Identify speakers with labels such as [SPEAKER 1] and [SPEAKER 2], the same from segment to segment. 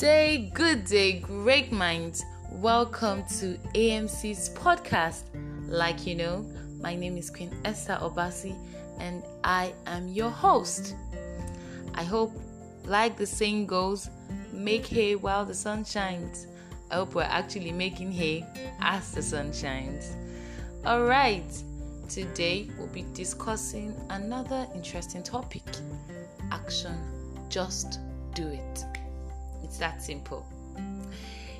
[SPEAKER 1] day, good day, great minds. Welcome to AMC's podcast. Like you know, my name is Queen Esther Obasi and I am your host. I hope, like the saying goes, make hay while the sun shines. I hope we're actually making hay as the sun shines. Alright, today we'll be discussing another interesting topic action. Just do it. It's that simple.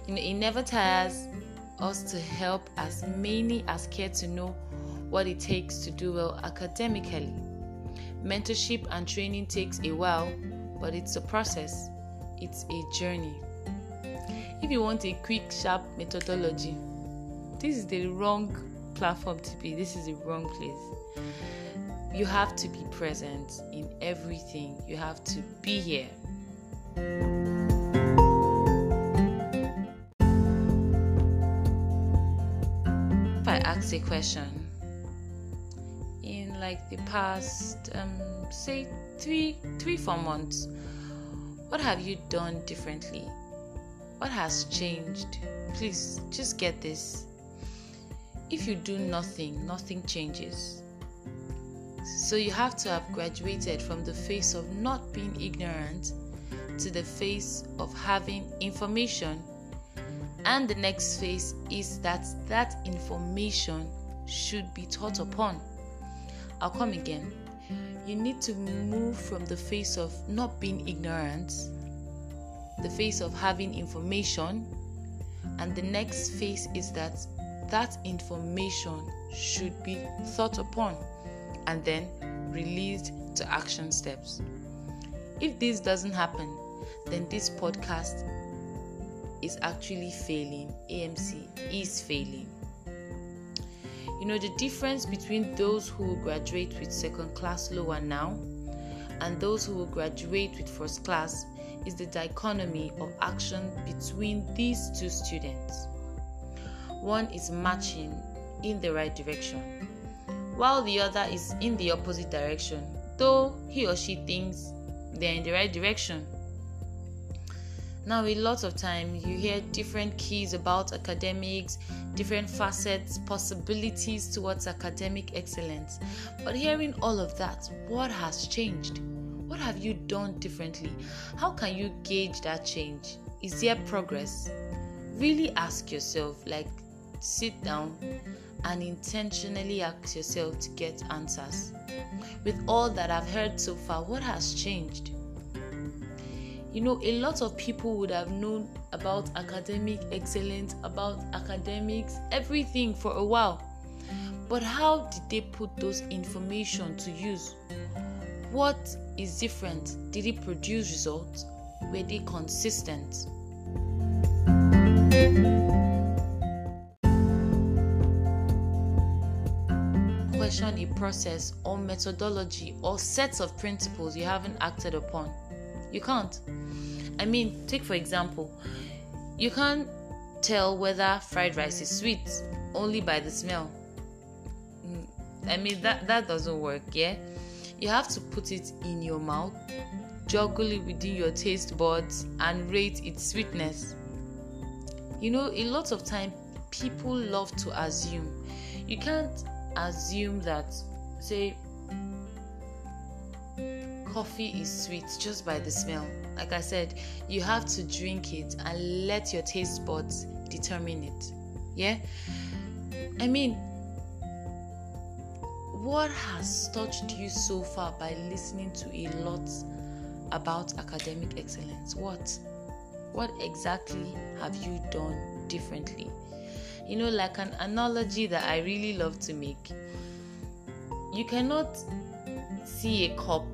[SPEAKER 1] You know, it never tires us to help as many as care to know what it takes to do well academically. Mentorship and training takes a while, but it's a process, it's a journey. If you want a quick, sharp methodology, this is the wrong platform to be, this is the wrong place. You have to be present in everything, you have to be here. I ask a question, in like the past, um, say three, three, four months, what have you done differently? What has changed? Please just get this. If you do nothing, nothing changes. So you have to have graduated from the face of not being ignorant to the face of having information. And the next phase is that that information should be taught upon. I'll come again. You need to move from the phase of not being ignorant, the phase of having information, and the next phase is that that information should be thought upon and then released to action steps. If this doesn't happen, then this podcast is actually failing. AMC is failing. You know, the difference between those who graduate with second class lower now and those who will graduate with first class is the dichotomy of action between these two students. One is marching in the right direction, while the other is in the opposite direction, though he or she thinks they're in the right direction. Now, a lot of time you hear different keys about academics, different facets, possibilities towards academic excellence. But hearing all of that, what has changed? What have you done differently? How can you gauge that change? Is there progress? Really ask yourself, like, sit down and intentionally ask yourself to get answers. With all that I've heard so far, what has changed? You know, a lot of people would have known about academic excellence, about academics, everything for a while. But how did they put those information to use? What is different? Did it produce results? Were they consistent? Question a process or methodology or sets of principles you haven't acted upon. You can't. I mean, take for example, you can't tell whether fried rice is sweet only by the smell. Mm, I mean that that doesn't work, yeah? You have to put it in your mouth, juggle it within your taste buds and rate its sweetness. You know, a lot of time people love to assume. You can't assume that say coffee is sweet just by the smell. Like I said, you have to drink it and let your taste buds determine it. Yeah? I mean, what has touched you so far by listening to a lot about academic excellence? What? What exactly have you done differently? You know, like an analogy that I really love to make. You cannot see a cup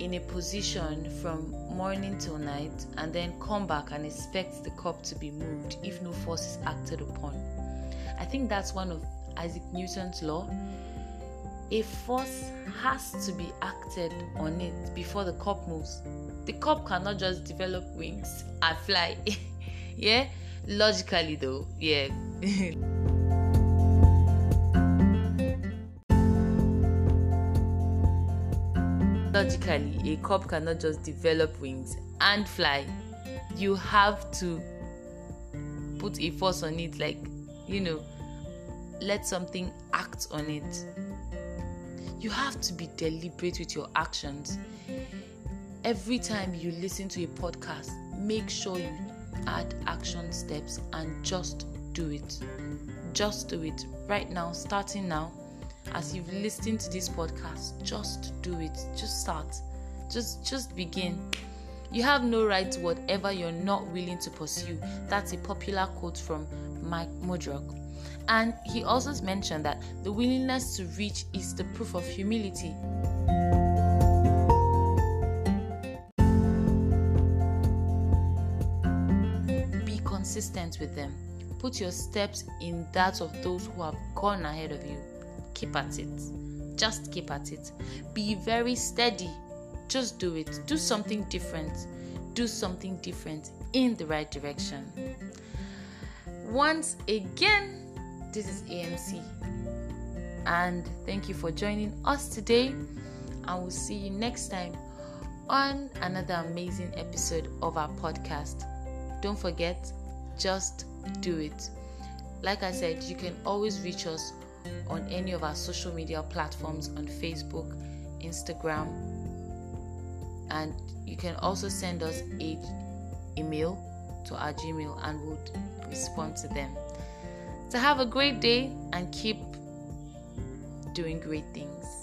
[SPEAKER 1] in a position from morning till night and then come back and expect the cup to be moved if no force is acted upon. I think that's one of Isaac Newton's law. A force has to be acted on it before the cup moves. The cup cannot just develop wings and fly. yeah? Logically, though, yeah. logically a cop cannot just develop wings and fly you have to put a force on it, like, you know, let something act on it. You have to be deliberate with your actions. Every time you listen to a podcast, make sure you add action steps and just do it. Just do it right now, starting now. As you've listened to this podcast, just do it. Just start. Just just begin. You have no right to whatever you're not willing to pursue. That's a popular quote from Mike Murdock. And he also mentioned that the willingness to reach is the proof of humility. Be consistent with them. Put your steps in that of those who have gone ahead of you. Keep at it. Just keep at it. Be very steady. Just do it. Do something different. Do something different in the right direction. Once again, this is AMC. And thank you for joining us today. And we'll see you next time on another amazing episode of our podcast. Don't forget, just do it. Like I said, you can always reach us on any of our social media platforms on Facebook, Instagram, and you can also send us a email to our Gmail and we'll respond to them. So have a great day and keep doing great things.